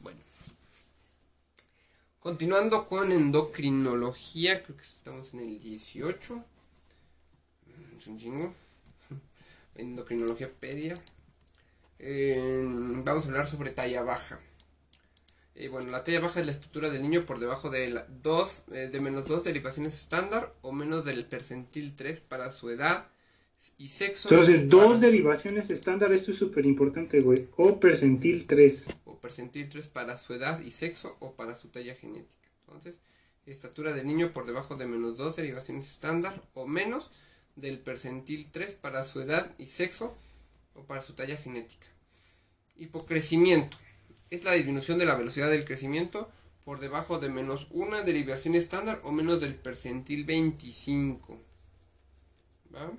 Bueno. Continuando con endocrinología, creo que estamos en el 18. Mm, Es un chingo. Endocrinología pedia. Vamos a hablar sobre talla baja. Eh, bueno, la talla baja es la estatura del niño por debajo de, la dos, eh, de menos 2 derivaciones estándar o menos del percentil 3 para su edad y sexo. Entonces, dos derivaciones estándar, esto es súper importante, güey. O percentil 3. O percentil 3 para su edad y sexo o para su talla genética. Entonces, estatura del niño por debajo de menos 2 derivaciones estándar o menos del percentil 3 para su edad y sexo o para su talla genética. Hipocrecimiento. Es la disminución de la velocidad del crecimiento por debajo de menos 1 derivación estándar o menos del percentil 25. ¿Va?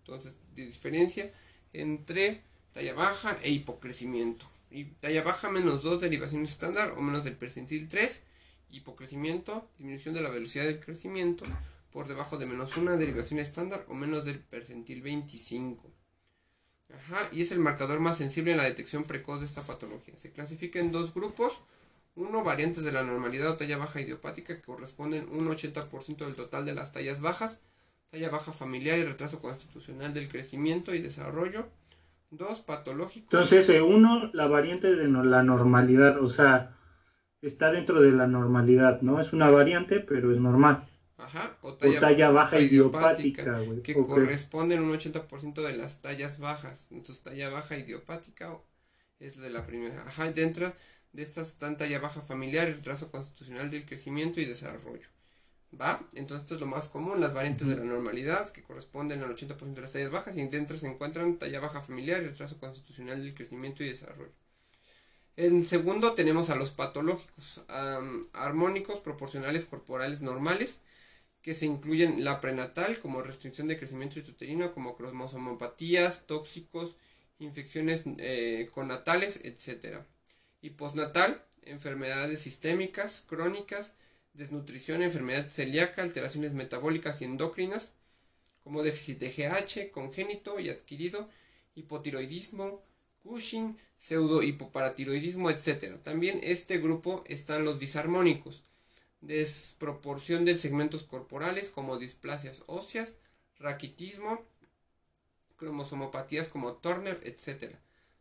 Entonces, diferencia entre talla baja e hipocrecimiento. Y talla baja menos 2 derivación estándar o menos del percentil 3. Hipocrecimiento, disminución de la velocidad del crecimiento por debajo de menos 1 derivación estándar o menos del percentil 25. Ajá, y es el marcador más sensible en la detección precoz de esta patología. Se clasifica en dos grupos. Uno, variantes de la normalidad o talla baja idiopática que corresponden un 80% del total de las tallas bajas. Talla baja familiar y retraso constitucional del crecimiento y desarrollo. Dos, patológicos. Entonces, eh, uno, la variante de no- la normalidad, o sea, está dentro de la normalidad, ¿no? Es una variante, pero es normal. Ajá, o O talla, talla baja idiopática, güey. que Ok. corresponden un 80% de las tallas bajas. Entonces, talla baja idiopática es de la primera. Ajá, dentro de estas están talla baja familiar, retraso constitucional del crecimiento y desarrollo. ¿Va? Entonces, esto es lo más común, las variantes de la normalidad, que corresponden al 80% de las tallas bajas, y dentro se encuentran talla baja familiar y retraso constitucional del crecimiento y desarrollo. En segundo tenemos a los patológicos, armónicos, proporcionales corporales normales, que se incluyen la prenatal como restricción de crecimiento intrauterino, como cromosomopatías, tóxicos, infecciones eh, connatales, etc. Y postnatal, enfermedades sistémicas, crónicas, desnutrición, enfermedad celíaca, alteraciones metabólicas y endocrinas, como déficit de GH, congénito y adquirido, hipotiroidismo, Cushing, pseudo hipoparatiroidismo, etc. También este grupo están los disarmónicos, desproporción de segmentos corporales como displasias óseas, raquitismo, cromosomopatías como Turner, etc.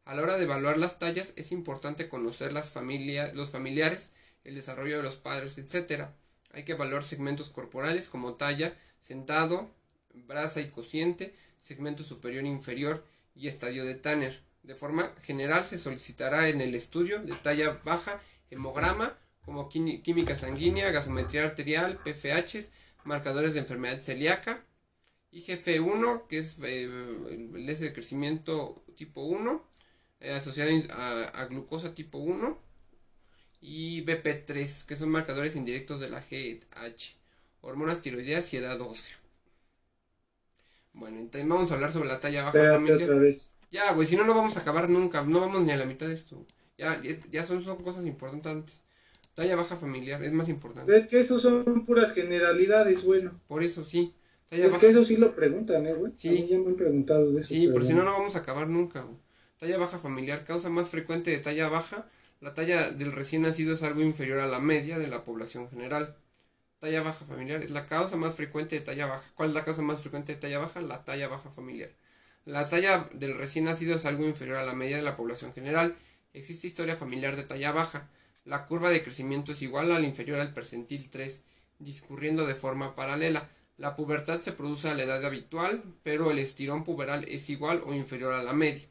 A la hora de evaluar las tallas es importante conocer las familia, los familiares, el desarrollo de los padres, etc. Hay que evaluar segmentos corporales como talla, sentado, brasa y cociente, segmento superior e inferior y estadio de Tanner. De forma general se solicitará en el estudio de talla baja hemograma como quími- química sanguínea, gasometría arterial, PFH, marcadores de enfermedad celíaca, IGF-1, que es eh, el de crecimiento tipo 1, eh, asociado a, a glucosa tipo 1, y BP3, que son marcadores indirectos de la GH, hormonas tiroideas y edad ósea. Bueno, entonces vamos a hablar sobre la talla baja Espérate otra vez. Ya, güey, si no, no vamos a acabar nunca. No vamos ni a la mitad de esto. Ya, ya son, son cosas importantes. Talla baja familiar es más importante. Es que eso son puras generalidades, bueno. Por eso sí. Talla Es baja. que eso sí lo preguntan, ¿eh, güey? Sí. A mí ya me han preguntado de eso. Sí, pero si no, no vamos a acabar nunca. güey. Talla baja familiar, causa más frecuente de talla baja. La talla del recién nacido es algo inferior a la media de la población general. Talla baja familiar es la causa más frecuente de talla baja. ¿Cuál es la causa más frecuente de talla baja? La talla baja familiar. La talla del recién nacido es algo inferior a la media de la población general. Existe historia familiar de talla baja. La curva de crecimiento es igual al inferior al percentil 3, discurriendo de forma paralela. La pubertad se produce a la edad habitual, pero el estirón puberal es igual o inferior a la media.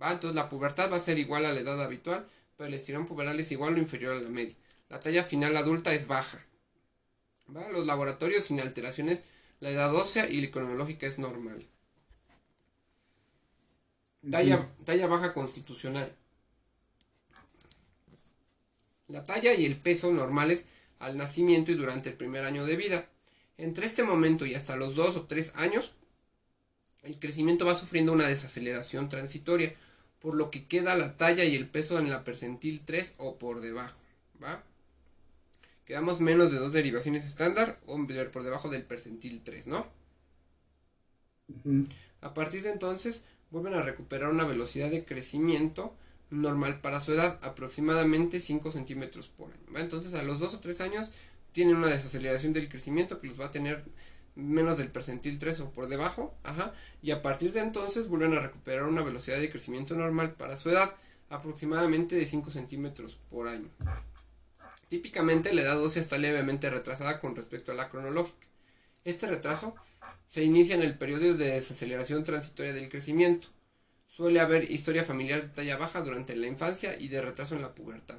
Entonces la pubertad va a ser igual a la edad habitual, pero el estirón puberal es igual o inferior a la media. La talla final adulta es baja. ¿Va? Los laboratorios sin alteraciones, la edad ósea y la cronológica es normal. Talla, talla baja constitucional. La talla y el peso normales al nacimiento y durante el primer año de vida. Entre este momento y hasta los 2 o 3 años, el crecimiento va sufriendo una desaceleración transitoria, por lo que queda la talla y el peso en la percentil 3 o por debajo. ¿va? Quedamos menos de dos derivaciones estándar o por debajo del percentil 3, ¿no? A partir de entonces vuelven a recuperar una velocidad de crecimiento normal para su edad, aproximadamente 5 centímetros por año. Entonces a los 2 o 3 años tienen una desaceleración del crecimiento que los va a tener menos del percentil 3 o por debajo, ajá, y a partir de entonces vuelven a recuperar una velocidad de crecimiento normal para su edad, aproximadamente de 5 centímetros por año. Típicamente la edad ósea está levemente retrasada con respecto a la cronológica. Este retraso se inicia en el periodo de desaceleración transitoria del crecimiento. Suele haber historia familiar de talla baja durante la infancia y de retraso en la pubertad.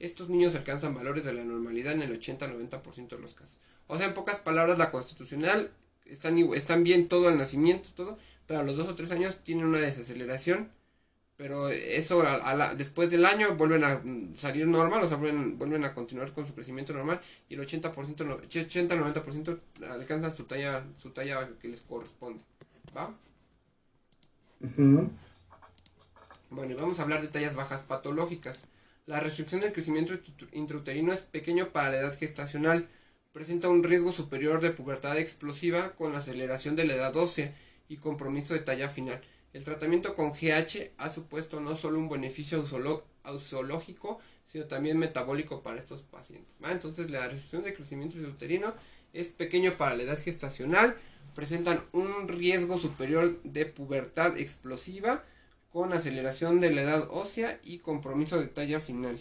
Estos niños alcanzan valores de la normalidad en el 80-90% de los casos. O sea, en pocas palabras, la constitucional están, están bien todo al nacimiento, todo, pero a los dos o tres años tienen una desaceleración pero eso después del año vuelven a salir normal, o sea, vuelven, a continuar con su crecimiento normal y el 80%, 80-90% alcanzan su talla, su talla que les corresponde. ¿Va? Bueno, y vamos a hablar de tallas bajas patológicas. La restricción del crecimiento intrauterino es pequeño para la edad gestacional. Presenta un riesgo superior de pubertad explosiva con aceleración de la edad ósea y compromiso de talla final. El tratamiento con GH ha supuesto no solo un beneficio ausológico, sino también metabólico para estos pacientes. Entonces la restricción de crecimiento uterino es pequeño para la edad gestacional, presentan un riesgo superior de pubertad explosiva con aceleración de la edad ósea y compromiso de talla final.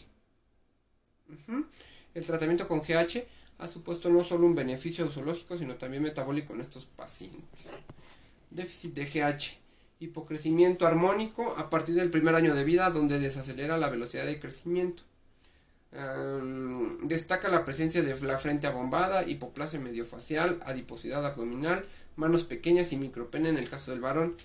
El tratamiento con GH ha supuesto no solo un beneficio ausológico, sino también metabólico en estos pacientes. Déficit de GH hipocrecimiento armónico a partir del primer año de vida donde desacelera la velocidad de crecimiento. destaca la presencia de la frente abombada, hipoplasia mediofacial, adiposidad abdominal, manos pequeñas y micropene en el caso del varón.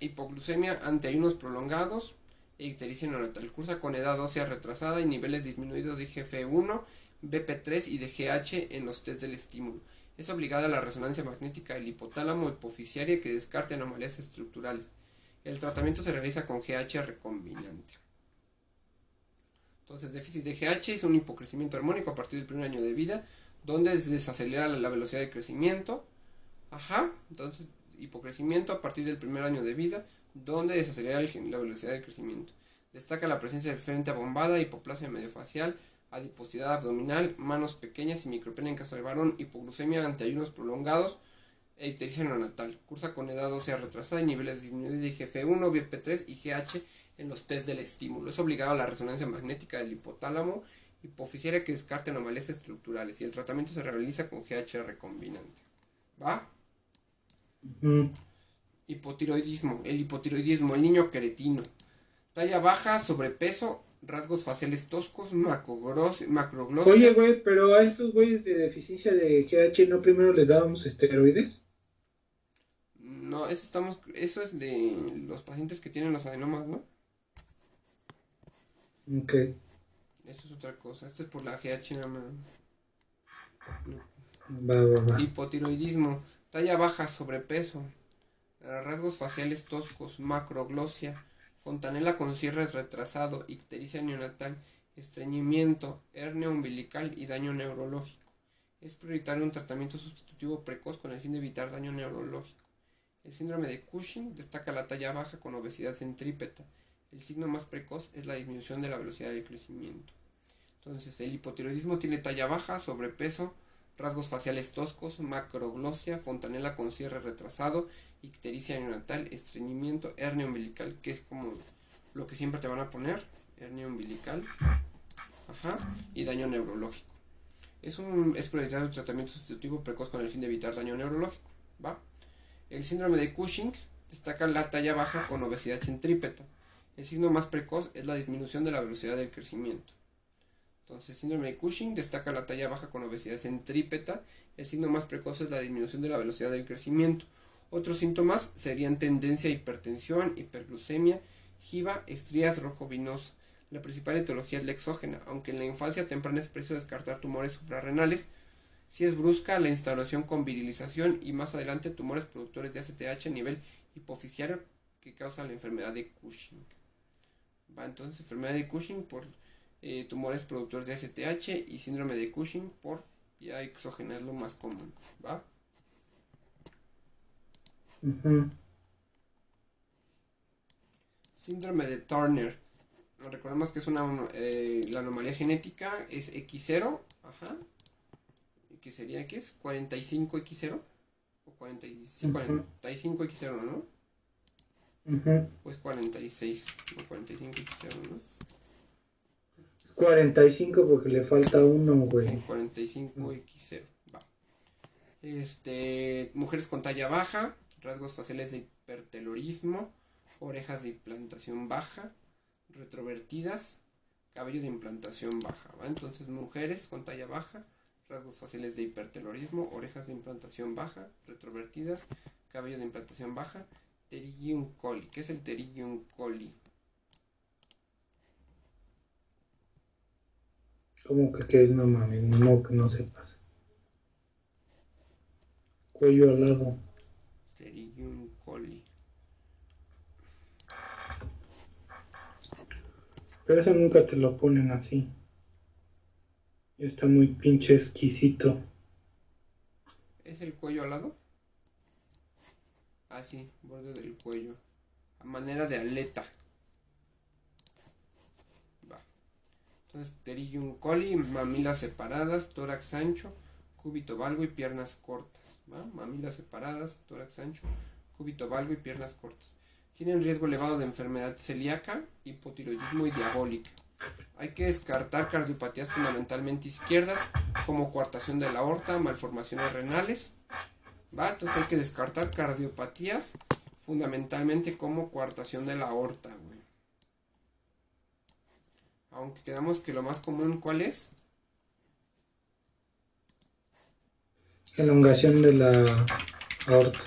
Hipoglucemia ante ayunos prolongados ictericia. Cursa con edad ósea retrasada y niveles disminuidos de GF1, BP3 y de GH en los test del estímulo. Es obligada la resonancia magnética del hipotálamo hipoficiaria que descarte anomalías estructurales. El tratamiento se realiza con GH recombinante. Entonces, déficit de GH es un hipocrecimiento armónico a partir del primer año de vida, donde se desacelera la velocidad de crecimiento. Ajá, entonces, hipocrecimiento a partir del primer año de vida, donde desacelera la velocidad de crecimiento. Destaca la presencia de frente abombada, hipoplasia mediofacial, adiposidad abdominal, manos pequeñas y micropenia en caso de varón, hipoglucemia ante ayunos prolongados e ictericia neonatal. Cursa con edad ósea retrasada y niveles disminuidos de GF1, BP3 y GH en los test del estímulo. Es obligado a la resonancia magnética del hipotálamo hipoficiaria que descarte anomalías estructurales y el tratamiento se realiza con GH recombinante. ¿Va? Hipotiroidismo. El hipotiroidismo, el niño cretino. Talla baja, sobrepeso rasgos faciales toscos, macroglosia. Oye, güey, pero a estos güeyes de deficiencia de GH no primero les dábamos esteroides. No, eso estamos, eso es de los pacientes que tienen los adenomas, ¿no? Ok. Esto es otra cosa, esto es por la GH nada más. Hipotiroidismo, talla baja, sobrepeso, rasgos faciales toscos, macroglosia, fontanela con cierre retrasado, ictericia neonatal, estreñimiento, hernia umbilical y daño neurológico. Es prioritario un tratamiento sustitutivo precoz con el fin de evitar daño neurológico. El síndrome de Cushing destaca la talla baja con obesidad centrípeta. El signo más precoz es la disminución de la velocidad de crecimiento. Entonces, el hipotiroidismo tiene talla baja, sobrepeso, rasgos faciales toscos, macroglosia, fontanela con cierre retrasado, ictericia neonatal, estreñimiento, hernia umbilical, que es como lo que siempre te van a poner, hernia umbilical, ajá, y daño neurológico. Es un es prioritario el tratamiento sustitutivo precoz con el fin de evitar daño neurológico, ¿va? El síndrome de Cushing destaca la talla baja con obesidad centrípeta. El signo más precoz es la disminución de la velocidad del crecimiento. Entonces, síndrome de Cushing destaca la talla baja con obesidad centrípeta. El signo más precoz es la disminución de la velocidad del crecimiento. Otros síntomas serían tendencia a hipertensión, hiperglucemia, jiva, estrías rojo vinoso. La principal etiología es la exógena, aunque en la infancia temprana es preciso descartar tumores suprarrenales. Si es brusca, la instauración con virilización y más adelante tumores productores de ACTH a nivel hipoficiario que causan la enfermedad de Cushing. Va entonces enfermedad de Cushing por eh, tumores productores de STH y síndrome de Cushing por ya exógena es lo más común, ¿va? Síndrome de Turner. recordemos que es una eh, la anomalía genética es X0, ajá. Que sería ¿qué es? 45X0 o 45, 45X0, ¿no? Pues 46 o 45X0, ¿no? 45 porque le falta uno, güey. 45X0, va. Este, mujeres con talla baja, rasgos faciales de hipertelorismo, orejas de implantación baja, retrovertidas, cabello de implantación baja. Entonces, mujeres con talla baja, rasgos faciales de hipertelorismo, orejas de implantación baja, retrovertidas, cabello de implantación baja, pterygium coli. ¿Qué es el pterygium coli? ¿Cómo que qué es? No mames, no que no sepas. Cuello alado. Pterygium coli. Pero eso nunca te lo ponen así. Está muy pinche exquisito. ¿Es el cuello alado? Ah, sí, borde del cuello. A manera de aleta. Pterygium coli, mamilas separadas, tórax ancho, cúbito valgo y piernas cortas. ¿va? Mamilas separadas, tórax ancho, cúbito valgo y piernas cortas. Tienen riesgo elevado de enfermedad celíaca, hipotiroidismo y diabólica. Hay que descartar cardiopatías fundamentalmente izquierdas, como coartación de la aorta, malformaciones renales. ¿Va? Entonces hay que descartar cardiopatías fundamentalmente como coartación de la aorta. Aunque quedamos que lo más común, ¿cuál es? Elongación de la aorta.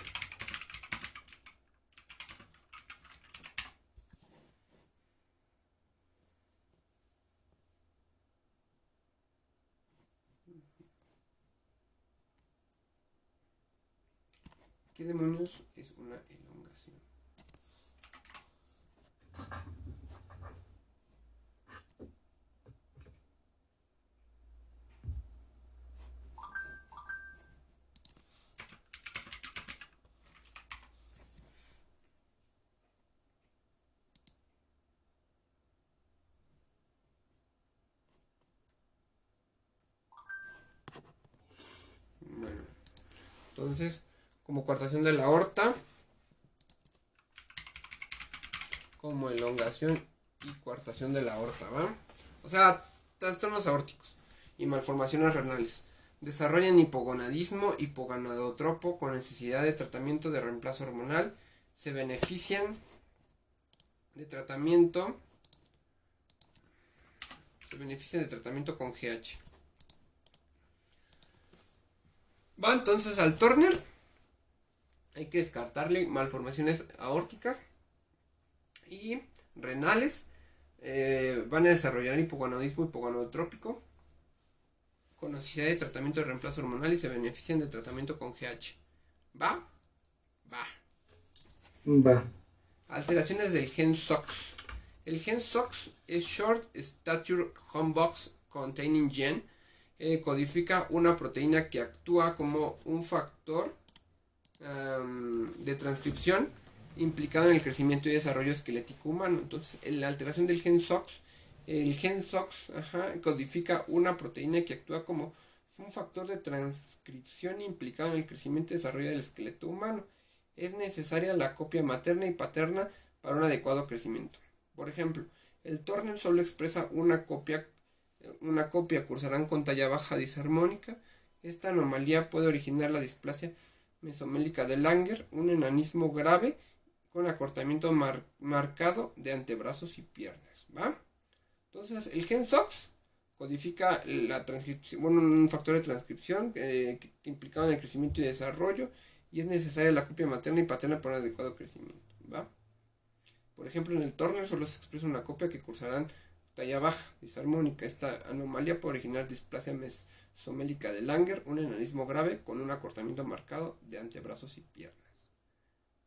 ¿Qué demonios es una elongación? Bueno, entonces como coartación de la aorta, como elongación y coartación de la aorta, ¿va? O sea, trastornos aórticos y malformaciones renales. Desarrollan hipogonadismo, hipogonadotropo con necesidad de tratamiento de reemplazo hormonal. Se benefician de tratamiento. Se benefician de tratamiento con GH. Va entonces al Turner hay que descartarle malformaciones aórticas y renales. Eh, van a desarrollar hipogonadismo hipogonadotrópico con necesidad de tratamiento de reemplazo hormonal y se benefician del tratamiento con GH. ¿Va? Va. Va. Alteraciones del gen SOX. El gen SOX es Short Stature Homebox Containing Gen. Eh, codifica una proteína que actúa como un factor um, de transcripción implicado en el crecimiento y desarrollo esquelético humano. Entonces, en la alteración del gen SOX, el gen SOX codifica una proteína que actúa como un factor de transcripción implicado en el crecimiento y desarrollo del esqueleto humano. Es necesaria la copia materna y paterna para un adecuado crecimiento. Por ejemplo, el Turner solo expresa una copia, una copia cursarán con talla baja disarmónica. Esta anomalía puede originar la displasia mesomélica de Langer, un enanismo grave con acortamiento mar marcado de antebrazos y piernas. ¿va? Entonces, el gen SOX codifica la transcripción, bueno, un factor de transcripción eh, implicado en el crecimiento y desarrollo y es necesaria la copia materna y paterna para un adecuado crecimiento. ¿va? Por ejemplo, en el Turner solo se expresa una copia que cursarán talla baja, disarmónica. Esta anomalía puede originar displasia mesomélica de Langer, un enanismo grave con un acortamiento marcado de antebrazos y piernas.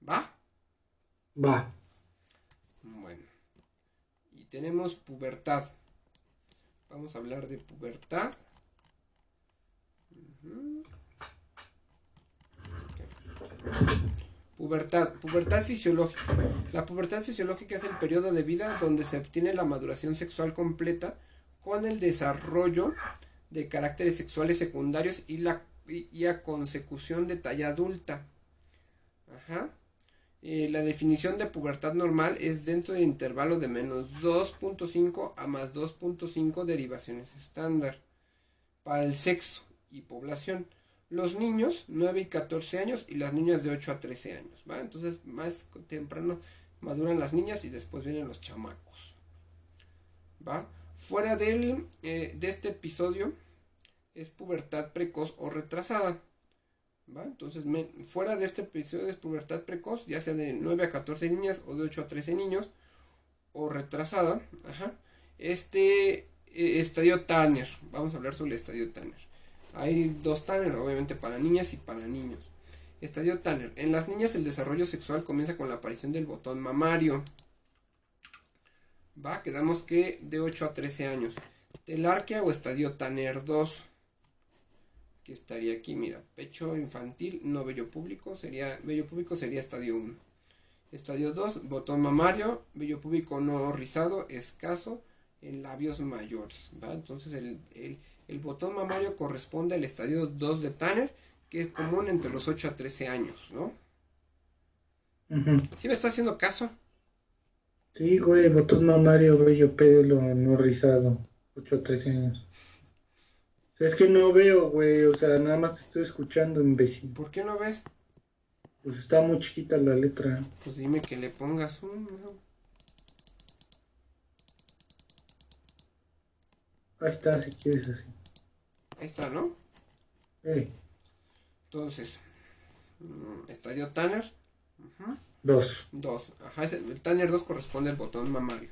¿Va? Va. Bueno. Y tenemos pubertad. Vamos a hablar de pubertad. Uh -huh. okay. Pubertad. Pubertad fisiológica. La pubertad fisiológica es el periodo de vida donde se obtiene la maduración sexual completa con el desarrollo de caracteres sexuales secundarios y la y, a consecución de talla adulta. Ajá. Eh, la definición de pubertad normal es dentro del intervalo de menos 2.5 a más 2.5 derivaciones estándar para el sexo y población. Los niños 9 y 14 años y las niñas de 8 a 13 años. ¿va? Entonces más temprano maduran las niñas y después vienen los chamacos. ¿va? Fuera del, eh, de este episodio es pubertad precoz o retrasada. ¿va? Entonces, fuera de este episodio es pubertad precoz, ya sea de 9 a 14 niñas o de 8 a 13 niños, o retrasada. Ajá. Este eh, estadio Tanner, vamos a hablar sobre el estadio Tanner. Hay dos Tanner, obviamente para niñas y para niños. Estadio Tanner. En las niñas el desarrollo sexual comienza con la aparición del botón mamario. Va, quedamos que de 8 a 13 años. Telarquia o estadio Tanner 2 que estaría aquí, mira, pecho infantil, no vello público, sería, vello público sería estadio 1. Estadio 2, botón mamario, vello público no rizado, escaso, en labios mayores, ¿va? Entonces el, botón mamario corresponde al estadio 2 de Tanner, que es común entre los 8 a 13 años, ¿no? ¿Sí me está haciendo caso? Sí, güey, botón mamario, vello pelo no rizado, 8 a 13 años. Es que no veo, güey, o sea, nada más te estoy escuchando, imbécil. ¿Por qué no ves? Pues está muy chiquita la letra. Pues dime que le pongas un... Ahí está, si quieres así. Ahí está, ¿no? Eh. Entonces, mm, estadio Tanner. Dos. Dos. Ajá, el Tanner 2 corresponde al botón mamario.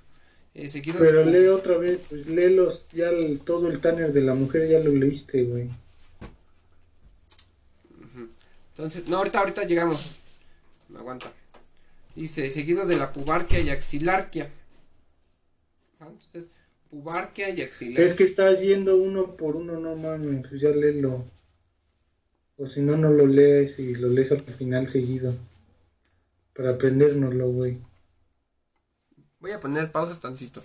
Eh, Pero lee otra vez, pues léelos, ya todo el Tanner de la mujer ya lo leíste, güey. Entonces, no, ahorita, ahorita llegamos. Me aguanta. Dice, seguido de la pubarquia y axilarquia. Ah, entonces, pubarquia y axilarquia. Es que estás yendo uno por uno, no mames, pues ya léelo. O si no, no lo lees y lo lees al final seguido. Para aprendérnoslo, güey. Voy a poner pausa tantito.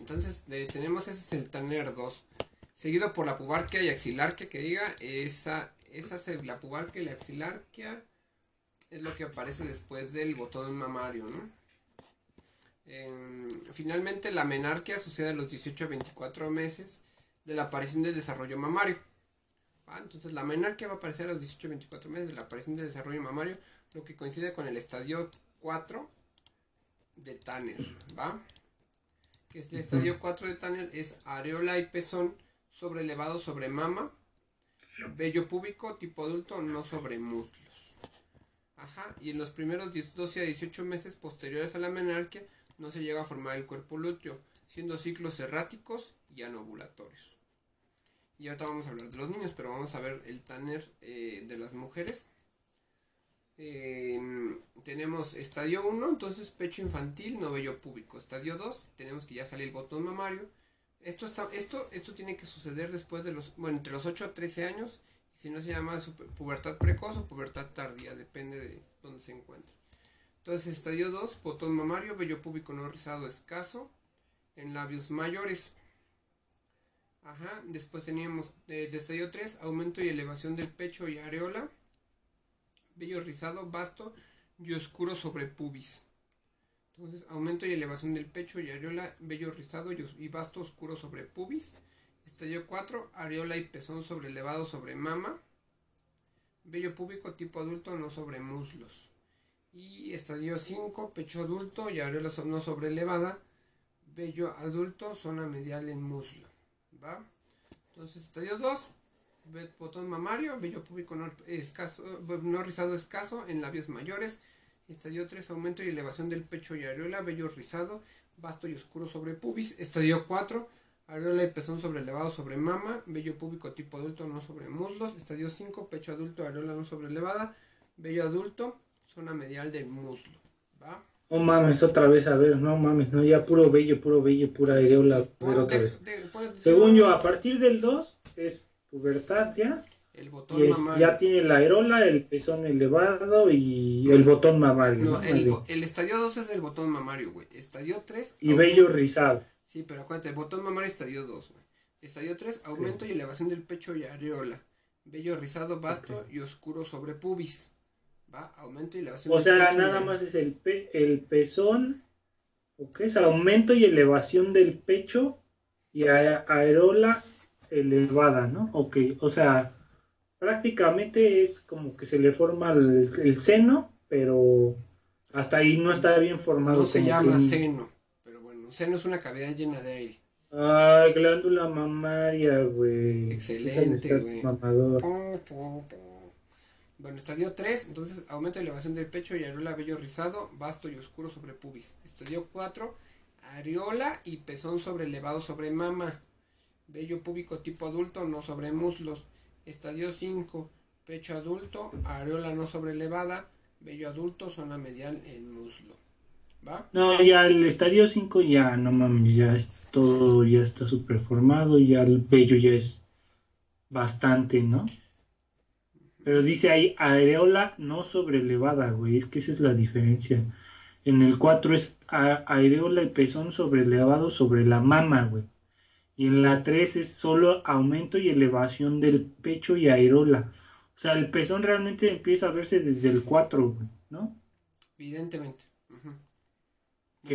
Entonces tenemos ese es el Tanner 2. Seguido por la pubarquia y axilarquia que diga. Esa, esa es la pubarquia y la axilarquia. Es lo que aparece después del botón mamario, ¿no? Finalmente la menarquia sucede a los 18 a 24 meses de la aparición del desarrollo mamario. Entonces la menarquia va a aparecer a los 18 a 24 meses de la aparición del desarrollo mamario, lo que coincide con el estadio 4 de Tanner, ¿va? Que este estadio 4 de Tanner es areola y pezón sobre elevado sobre mama, vello púbico tipo adulto, no sobre muslos. Ajá, y en los primeros 12 a 18 meses posteriores a la menarquia no se llega a formar el cuerpo lúteo, siendo ciclos erráticos y anovulatorios. Y ahorita vamos a hablar de los niños, pero vamos a ver el Tanner eh, de las mujeres. Em, tenemos estadio 1, entonces pecho infantil, novello público. Estadio 2, tenemos que ya sale el botón mamario. Esto, está, esto, esto tiene que suceder después de los, bueno, entre los 8 a 13 años. si no se llama pubertad precoz o pubertad tardía, depende de dónde se encuentre. Entonces, estadio 2, botón mamario, vello público no rizado escaso, en labios mayores. Ajá, después teníamos eh, de estadio 3, aumento y elevación del pecho y areola vello rizado, vasto y oscuro sobre pubis. Entonces, aumento y elevación del pecho y areola, vello rizado y vasto oscuro sobre pubis. Estadio 4, areola y pezón sobre elevado sobre mama. Vello púbico tipo adulto, no sobre muslos. Y estadio 5, pecho adulto y areola no sobre elevada. Vello adulto, zona medial en muslo. ¿Va? Entonces, estadio 2, botón mamario, vello público no, rizado escaso en labios mayores. Estadio 3, aumento y elevación del pecho y areola, vello rizado, vasto y oscuro sobre pubis. Estadio 4, areola y pezón sobre elevado sobre mama, vello público tipo adulto no sobre muslos. Estadio 5, pecho adulto, areola no sobre elevada, vello adulto, zona medial del muslo. ¿Va? No mames, otra vez, a ver, no mames, no, ya puro vello, puro vello, pura areola. otra vez. Según yo, a partir del 2 es pubertad ya. El botón es- mamario. ya tiene la areola, el pezón elevado y el botón mamario. No, el, estadio 2 es el botón mamario, güey. Estadio 3. Y vello rizado. Sí, pero acuérdate, el botón mamario estadio 2, güey. Estadio 3, aumento y elevación del pecho y areola. Vello rizado, vasto y oscuro sobre pubis. ¿Va? Aumento y elevación O del sea, pecho nada más es el, pe- el pezón, ¿o qué es? Aumento y elevación del pecho y a- areola elevada, ¿no? Ok, o sea, prácticamente es como que se le forma el, el seno, pero hasta ahí no está bien formado. No se llama que- seno. Pero bueno, seno es una cavidad llena de aire. Ay, glándula mamaria, güey. Excelente, güey. mamador. Po, po, po. Bueno, estadio 3, entonces aumento y elevación del pecho y areola vello rizado, vasto y oscuro sobre pubis. Estadio 4, areola y pezón sobre elevado sobre mama. Vello púbico tipo adulto, no sobre muslos. Estadio 5, pecho adulto, areola no sobre elevada, vello adulto, zona medial en muslo. ¿Va? No, ya el estadio 5 ya, no mames, ya es todo, ya está súper formado, ya el vello ya es bastante, ¿no? Pero dice ahí areola no sobrelevada, güey, es que esa es la diferencia. En el 4 es areola y pezón sobrelevado sobre la mama, güey. Y en la 3 es solo aumento y elevación del pecho y areola. O sea, el pezón realmente empieza a verse desde el 4, güey, ¿no? Evidentemente. Ujú. Ok.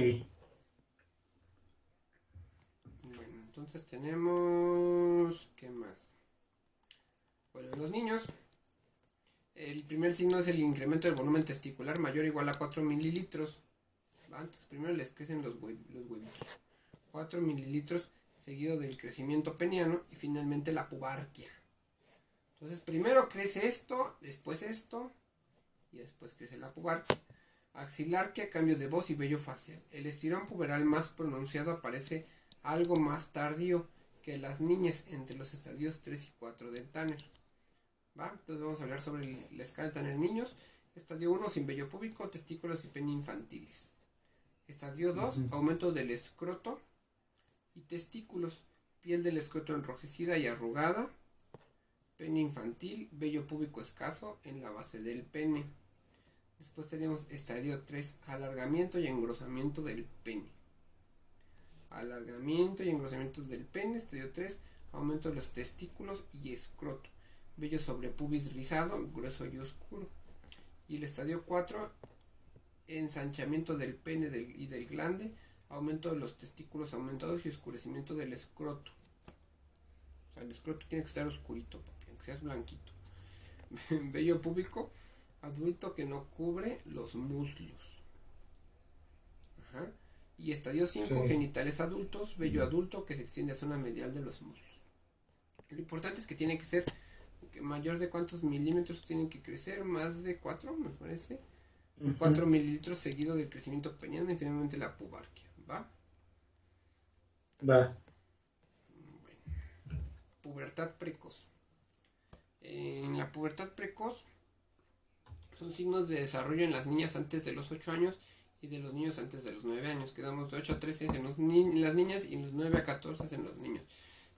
Bueno, entonces tenemos. ¿Qué más? Bueno, en los niños, el primer signo es el incremento del volumen testicular mayor o igual a 4 mililitros. ¿va? Entonces, primero les crecen los, hue- los huevitos. 4 mililitros, seguido del crecimiento peniano y finalmente la pubarquia. Entonces, primero crece esto, después esto y después crece la pubarquia. Axilarquia, cambio de voz y vello facial. El estirón puberal más pronunciado aparece algo más tardío que las niñas entre los estadios 3 y 4 del Tanner. ¿Va? Entonces vamos a hablar sobre el- la escala Tanner en niños. Estadio 1 sin vello púbico, testículos y pene infantiles. Estadio 2, aumento del escroto y testículos, piel del escroto enrojecida y arrugada, pene infantil, vello púbico escaso en la base del pene. Después tenemos estadio 3, alargamiento y engrosamiento del pene. Alargamiento y engrosamiento del pene. Estadio 3, aumento de los testículos y escroto. Vello sobre pubis rizado, grueso y oscuro. Y el estadio 4, ensanchamiento del pene del- y del glande, aumento de los testículos aumentados y oscurecimiento del escroto. O sea, el escroto tiene que estar oscurito, papi, aunque seas blanquito. Vello púbico, adulto que no cubre los muslos. Ajá. Y estadio 5, Sí. genitales adultos, vello adulto que se extiende a zona medial de los muslos. Lo importante es que tiene que ser mayor de cuántos milímetros tienen que crecer, más de 4 me parece. 4 mililitros seguido del crecimiento peniano y finalmente la pubarquia, ¿va? Va. Pubertad precoz. En la pubertad precoz son signos de desarrollo en las niñas antes de los 8 años y de los niños antes de los 9 años. Quedamos de 8 a 13 en, los ni- en las niñas y en los 9 a 14 en los niños.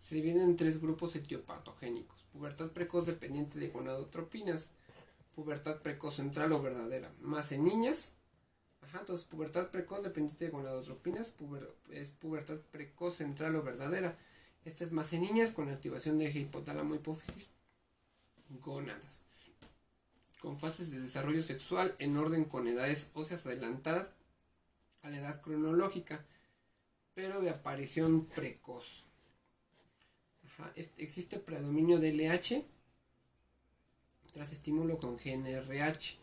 Se dividen en tres grupos etiopatogénicos. Pubertad precoz dependiente de gonadotropinas. Pubertad precoz central o verdadera. Más en niñas. Ajá, entonces pubertad precoz dependiente de gonadotropinas. puber- es pubertad precoz central o verdadera. Esta es más en niñas con activación de hipotálamo hipófisis. Gónadas. Con fases de desarrollo sexual en orden con edades óseas adelantadas a la edad cronológica, pero de aparición precoz. Existe predominio de LH tras estímulo con GNRH.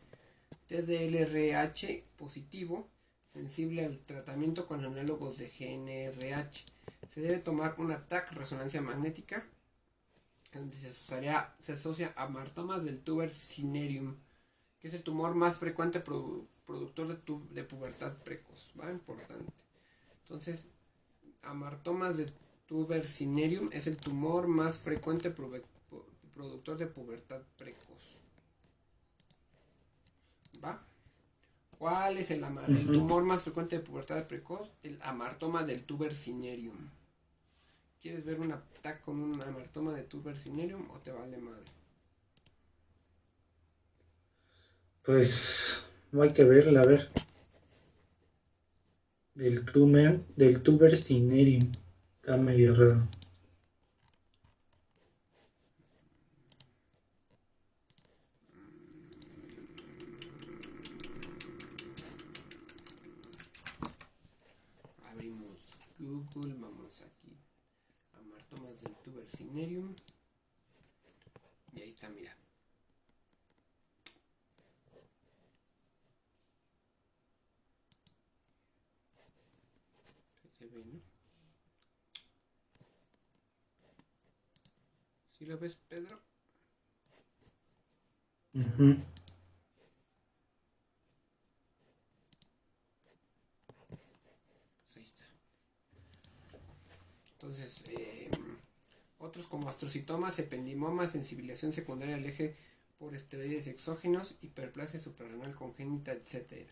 Test de LRH positivo, sensible al tratamiento con análogos de GNRH. Se debe tomar una TAC resonancia magnética, donde se asocia a martomas del tuber cinereum, que es el tumor más frecuente produ- productor de pubertad precoz, ¿va? Importante. Entonces, amartomas de tuber cinereum es el tumor más frecuente productor de pubertad precoz. ¿Va? ¿Cuál es el, ama- el tumor más frecuente de pubertad precoz? El amartoma del tuber cinereum. ¿Quieres ver una TAC con un amartoma de tuber cinereum o te vale madre? Pues no hay que verla, a ver. Del tuber, del tuber medio raro. Abrimos Google, vamos aquí a martomas del tuber cinerium. Y ahí está, mira. Se ve, ¿no? ¿Sí lo ves, Pedro? Pues ahí está. Entonces, eh, otros como astrocitomas, ependimomas, sensibilización secundaria al eje por esteroides exógenos, hiperplasia suprarrenal congénita, etc.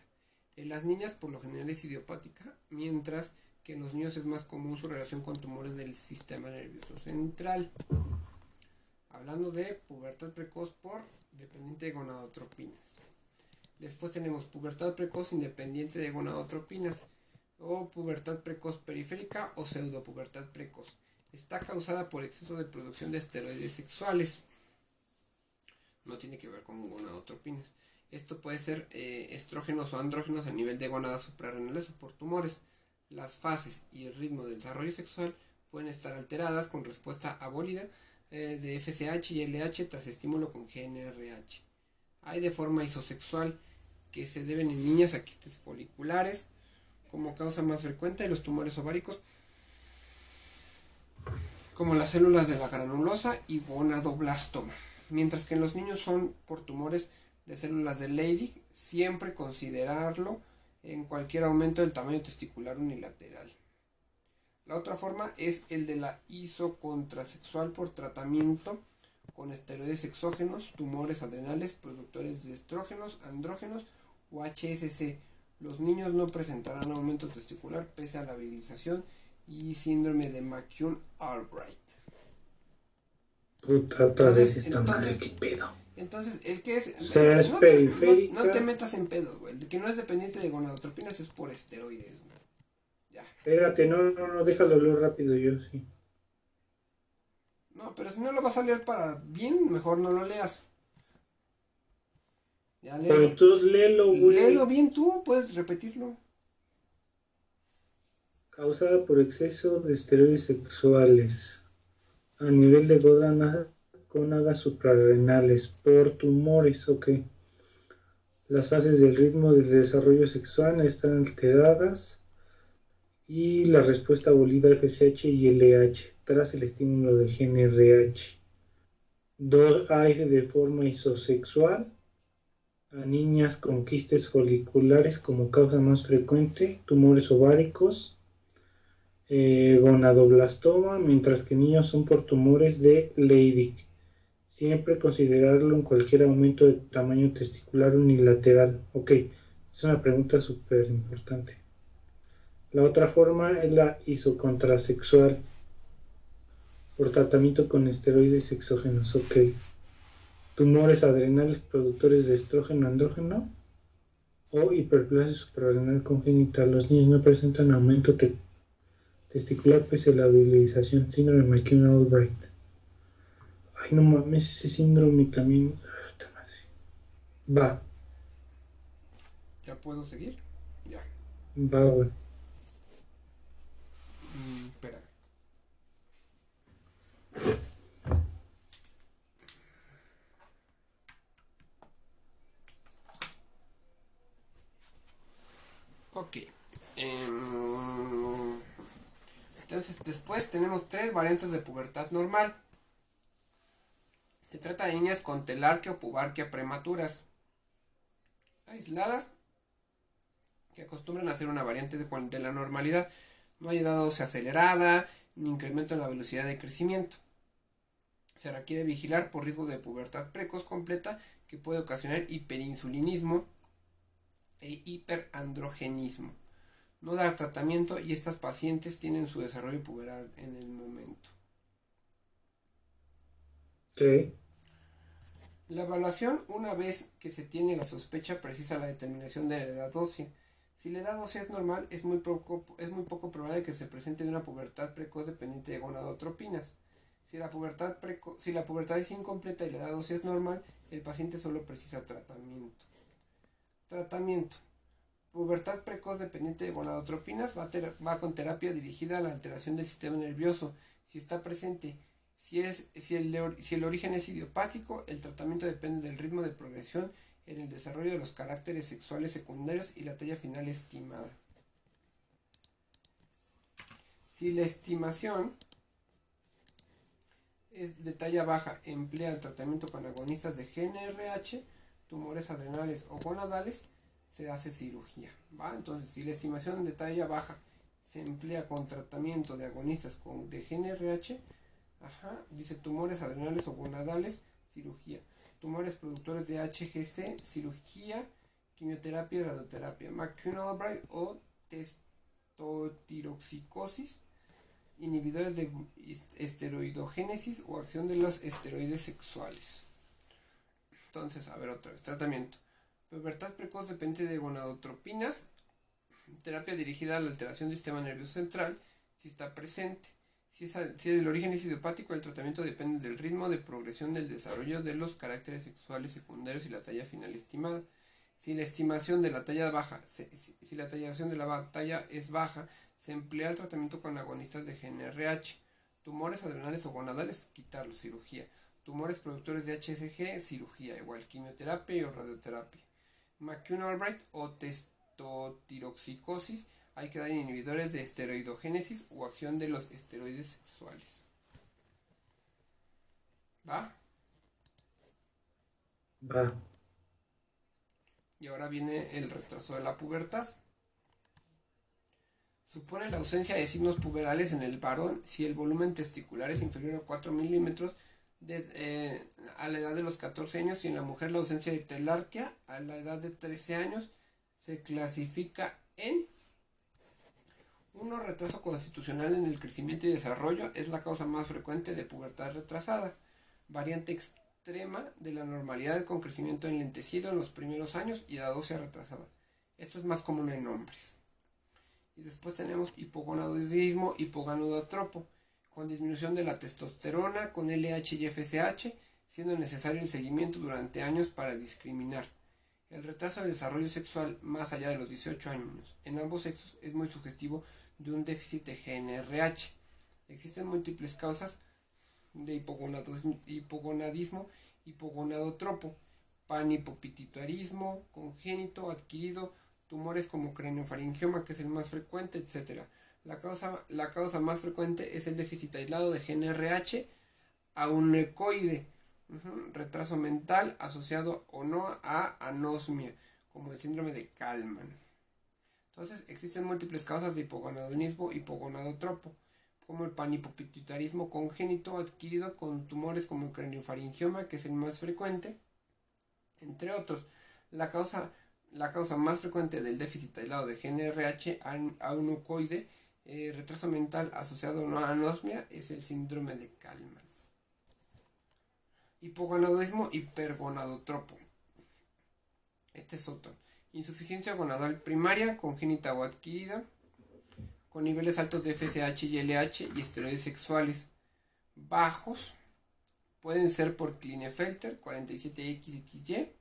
En las niñas por lo general es idiopática, mientras que en los niños es más común su relación con tumores del sistema nervioso central. Hablando de pubertad precoz por dependiente de gonadotropinas. Después tenemos pubertad precoz independiente de gonadotropinas o pubertad precoz periférica o pseudopubertad precoz. Está causada por exceso de producción de esteroides sexuales. No tiene que ver con gonadotropinas. Esto puede ser eh, estrógenos o andrógenos a nivel de gonadas suprarrenales o por tumores. Las fases y el ritmo del desarrollo sexual pueden estar alteradas con respuesta abólida eh, de FSH y LH tras estímulo con GNRH. Hay de forma isosexual que se deben en niñas a quistes foliculares como causa más frecuente de los tumores ováricos como las células de la granulosa y gonadoblastoma, mientras que en los niños son por tumores de células de Leydig, siempre considerarlo en cualquier aumento del tamaño testicular unilateral. La otra forma es el de la isocontrasexual por tratamiento con esteroides exógenos, tumores adrenales, productores de estrógenos, andrógenos o HSC. Los niños no presentarán aumento testicular pese a la virilización y síndrome de McCune-Albright. Puta, Entonces- entonces- qué pedo. Entonces, el que es... no, te, no te metas en pedos, güey. El que no es dependiente de gonadotropinas es por esteroides, güey. Espérate, no, no, no, déjalo leer rápido yo, sí. No, pero si no lo vas a leer para bien, mejor no lo leas. Ya Pero léelo. entonces léelo, güey. Léelo bien tú, puedes repetirlo. Causada por exceso de esteroides sexuales a nivel de gónadas, gónadas suprarrenales por tumores, ok. Las fases del ritmo del desarrollo sexual están alteradas y la respuesta abolida FSH y LH tras el estímulo de GNRH. Dos hay de forma isosexual a niñas con quistes foliculares como causa más frecuente, tumores ováricos, eh, gonadoblastoma, mientras que niños son por tumores de Leydig. Siempre considerarlo en cualquier aumento de tamaño testicular unilateral. Ok, es una pregunta súper importante. La otra forma es la isocontrasexual por tratamiento con esteroides exógenos. Ok. Tumores adrenales productores de estrógeno andrógeno o hiperplasia suprarrenal congénita. Los niños no presentan aumento te- testicular pese a la virilización. Síndrome de McKinnon-Albright. Ay, no mames, ese síndrome también. Va, ¿Ya puedo seguir? Ya. va, güey. Ok. Em, entonces, después tenemos tres variantes de pubertad normal. Se trata de niñas con telarquia o pubarquia prematuras, aisladas, que acostumbran a ser una variante de, la normalidad. No hay edad ósea acelerada, ni incremento en la velocidad de crecimiento. Se requiere vigilar por riesgo de pubertad precoz completa que puede ocasionar hiperinsulinismo e hiperandrogenismo. No dar tratamiento y estas pacientes tienen su desarrollo puberal en el momento. Ok. La evaluación, una vez que se tiene la sospecha, precisa la determinación de la edad ósea. Si la edad ósea es normal, es muy poco, es muy poco probable que se presente una pubertad precoz dependiente de gonadotropinas. Si la, pubertad si la pubertad es incompleta y la edad ósea es normal, el paciente solo precisa tratamiento. Tratamiento. Pubertad precoz dependiente de gonadotropinas va, con terapia dirigida a la alteración del sistema nervioso. Si está presente si, es, si, el, si el origen es idiopático, el tratamiento depende del ritmo de progresión en el desarrollo de los caracteres sexuales secundarios y la talla final estimada. Si la estimación es de talla baja, emplea el tratamiento con agonistas de GNRH, tumores adrenales o gonadales, se hace cirugía. ¿va? Entonces, si la estimación de talla baja se emplea con tratamiento de agonistas con, de GNRH, Ajá, dice tumores adrenales o gonadales, cirugía. Tumores productores de HGC, cirugía, quimioterapia y radioterapia. McCune Albright o testotiroxicosis, inhibidores de esteroidogénesis o acción de los esteroides sexuales. Entonces, a ver otra vez, tratamiento. Pubertad precoz depende de gonadotropinas, terapia dirigida a la alteración del sistema nervioso central, si está presente si, el origen es idiopático, el tratamiento depende del ritmo de progresión del desarrollo de los caracteres sexuales secundarios y la talla final estimada. Si la estimación de la talla baja, si, la tallación de la talla es baja, se emplea el tratamiento con agonistas de GNRH. Tumores adrenales o gonadales, quitarlo, cirugía. Tumores productores de HSG, cirugía, igual quimioterapia o radioterapia. McCune Albright o testotiroxicosis, hay que dar inhibidores de esteroidogénesis o acción de los esteroides sexuales. ¿Va? Va. Y ahora viene el retraso de la pubertad. Supone la ausencia de signos puberales en el varón si el volumen testicular es inferior a 4 milímetros eh, a la edad de los 14 años y en la mujer la ausencia de telarquia a la edad de 13 años se clasifica en uno, retraso constitucional en el crecimiento y desarrollo es la causa más frecuente de pubertad retrasada, variante extrema de la normalidad con crecimiento enlentecido en los primeros años y edad ósea retrasada. Esto es más común en hombres. Y después tenemos hipogonadismo, hipogonadotropo, con disminución de la testosterona, con LH y FSH, siendo necesario el seguimiento durante años para discriminar. El retraso del desarrollo sexual más allá de los 18 años en ambos sexos es muy sugestivo de un déficit de GNRH. Existen múltiples causas de hipogonadismo, hipogonadotropo, panhipopituitarismo, congénito, adquirido, tumores como craniofaringioma, que es el más frecuente, etc. La causa, la causa más frecuente es el déficit aislado de GNRH aunecoide retraso mental asociado o no a anosmia, como el síndrome de Kalman. Entonces, existen múltiples causas de hipogonadonismo hipogonadotropo, como el panhipopituitarismo congénito adquirido con tumores como el craniofaringioma, que es el más frecuente, entre otros. La causa, la causa más frecuente del déficit aislado de GNRH aunucoide, eh, retraso mental asociado a anosmia, es el síndrome de Kalman. Hipogonadismo hipergonadotropo. Este es otro. Insuficiencia gonadal primaria, congénita o adquirida, con niveles altos de FSH y LH y esteroides sexuales bajos. Pueden ser por Klinefelter 47XXY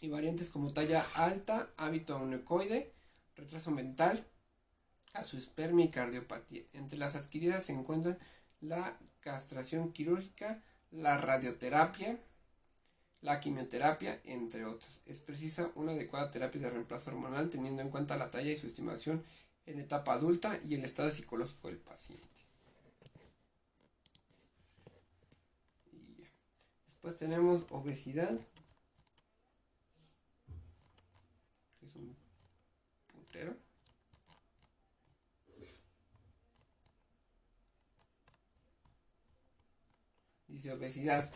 y variantes como talla alta, hábito anecoide, retraso mental, azoospermia y cardiopatía. Entre las adquiridas se encuentran la castración quirúrgica, la radioterapia, la quimioterapia, entre otras. Es precisa una adecuada terapia de reemplazo hormonal teniendo en cuenta la talla y su estimación en etapa adulta y el estado psicológico del paciente. Después tenemos obesidad, que es un putero. Obesidad.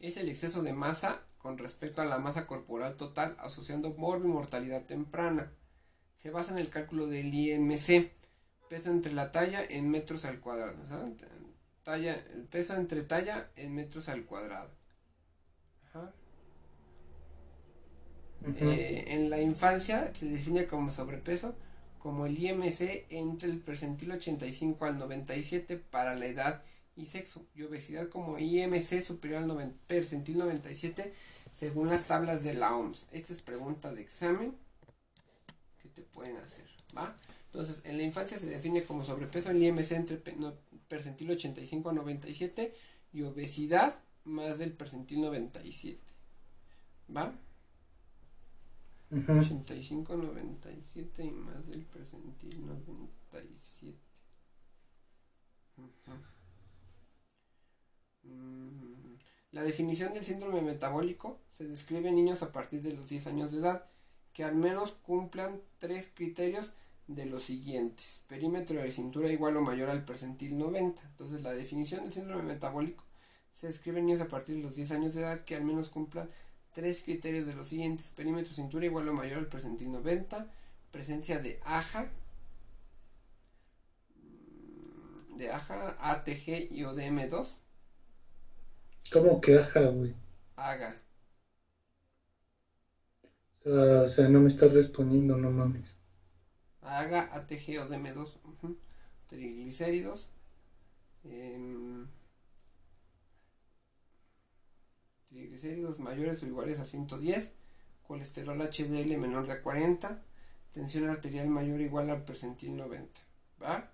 Es el exceso de masa con respecto a la masa corporal total asociando mortalidad temprana. Se basa en el cálculo del IMC, peso entre la talla en metros al cuadrado. talla, peso entre talla en metros al cuadrado. Ajá. Eh, en la infancia se define como sobrepeso como el IMC entre el percentil 85 al 97 para la edad y sexo y obesidad como IMC superior al percentil 97 según las tablas de la OMS. Esta es pregunta de examen que te pueden hacer, ¿va? Entonces, en la infancia se define como sobrepeso el IMC entre percentil 85 a 97 y obesidad más del percentil 97. ¿Va? 85, 97 y más del percentil 97. Mm, la definición del síndrome metabólico se describe en niños a partir de los 10 años de edad que al menos cumplan tres criterios de los siguientes. Perímetro de cintura igual o mayor al percentil 90. Entonces la definición del síndrome metabólico se describe en niños a partir de los 10 años de edad que al menos cumplan tres criterios de los siguientes. Perímetro de cintura igual o mayor al percentil 90. Presencia de AJA. Mm, de AJA, ATG y ODM2. ¿Cómo que AJA, güey? AGA. O sea, no me estás respondiendo, no mames. AGA, ATG o DM2, triglicéridos, em, triglicéridos mayores o iguales a 110, colesterol HDL menor de 40, tensión arterial mayor o igual al percentil 90, ¿va?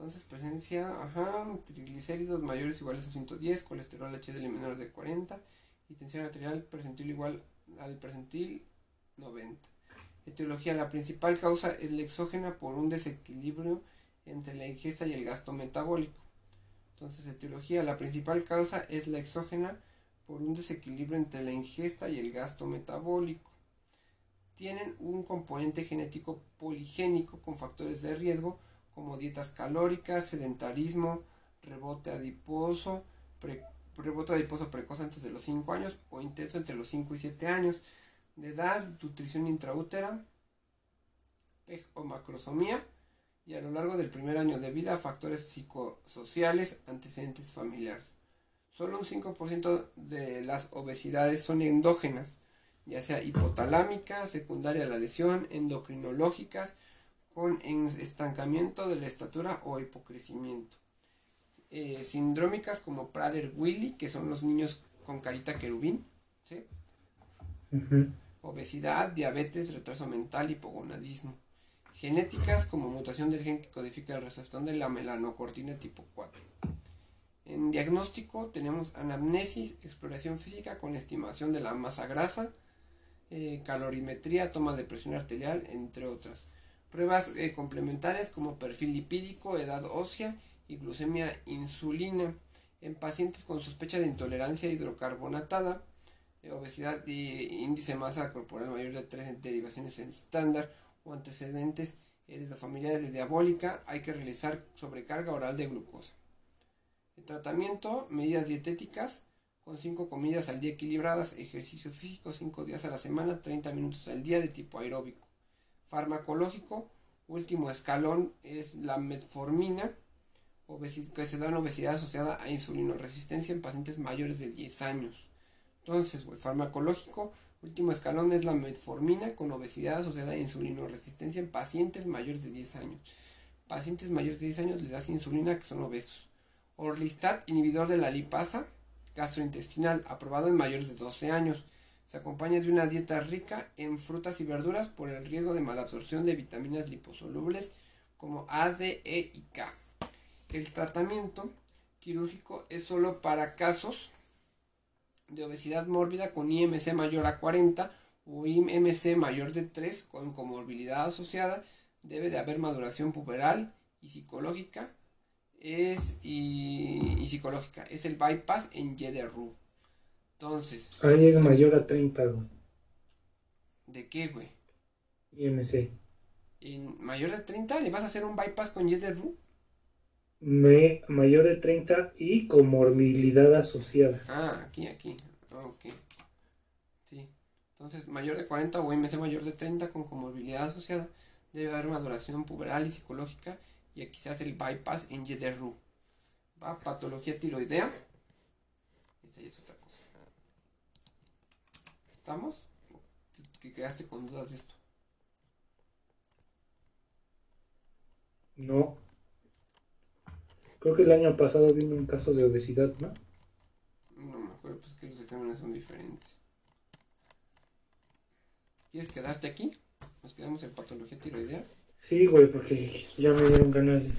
Entonces, presencia, ajá, triglicéridos mayores iguales a 110, colesterol HDL menor de 40 y tensión arterial percentil igual al percentil 90. Etiología. La principal causa es la exógena por un desequilibrio entre la ingesta y el gasto metabólico. Entonces, etiología. La principal causa es la exógena por un desequilibrio entre la ingesta y el gasto metabólico. Tienen un componente genético poligénico con factores de riesgo como dietas calóricas, sedentarismo, rebote adiposo, rebote adiposo precoz antes de los 5 años o intenso entre los 5 y 7 años de edad, nutrición intraútera, o macrosomía, y a lo largo del primer año de vida, factores psicosociales, antecedentes familiares. Solo un 5% de las obesidades son endógenas, ya sea hipotalámica, secundaria a la lesión, endocrinológicas, con estancamiento de la estatura o hipocrecimiento. Eh, sindrómicas como Prader-Willi, que son los niños con carita querubín, ¿sí? obesidad, diabetes, retraso mental, hipogonadismo. Genéticas como mutación del gen que codifica el receptor de la melanocortina tipo 4. En diagnóstico tenemos anamnesis, exploración física con estimación de la masa grasa, eh, calorimetría, toma de presión arterial, entre otras. Pruebas eh, complementarias como perfil lipídico, edad ósea y glucemia insulina en pacientes con sospecha de intolerancia hidrocarbonatada obesidad y índice de masa corporal mayor de 3 derivaciones en estándar o antecedentes heredofamiliares de diabólica, hay que realizar sobrecarga oral de glucosa. El tratamiento, medidas dietéticas, con 5 comidas al día equilibradas, ejercicio físico 5 días a la semana, 30 minutos al día de tipo aeróbico. Farmacológico, último escalón es la metformina, que se da en obesidad asociada a insulinoresistencia en pacientes mayores de 10 años. Entonces, farmacológico, último escalón es la metformina con obesidad asociada a insulinoresistencia en pacientes mayores de 10 años. Pacientes mayores de 10 años les das insulina que son obesos. Orlistat, inhibidor de la lipasa gastrointestinal, aprobado en mayores de 12 años. Se acompaña de una dieta rica en frutas y verduras por el riesgo de malabsorción de vitaminas liposolubles como A, D, E y K. El tratamiento quirúrgico es solo para casos de obesidad mórbida con IMC mayor a 40 o IMC mayor de 3 con comorbilidad asociada, debe de haber maduración puberal y psicológica. Es y, psicológica. Es el bypass en YDRU. Entonces. Ahí es mayor a 30, güey. ¿De qué, güey? IMC. ¿En mayor de 30 le vas a hacer un bypass con YDRU? Me, mayor de 30 y comorbilidad asociada. Ah, aquí, aquí. Ok. Sí. Entonces, mayor de 40 o MC mayor de 30 con comorbilidad asociada debe haber maduración puberal y psicológica y aquí se hace el bypass en YDRU. Va patología tiroidea. Esta ya es otra cosa. ¿Estamos? ¿Qué quedaste con dudas de esto? No. Creo que el año pasado vino un caso de obesidad, ¿no? No me acuerdo, pues que los exámenes son diferentes. ¿Quieres quedarte aquí? Nos quedamos en patología tiroidea. Sí, güey, porque ya me dieron ganas de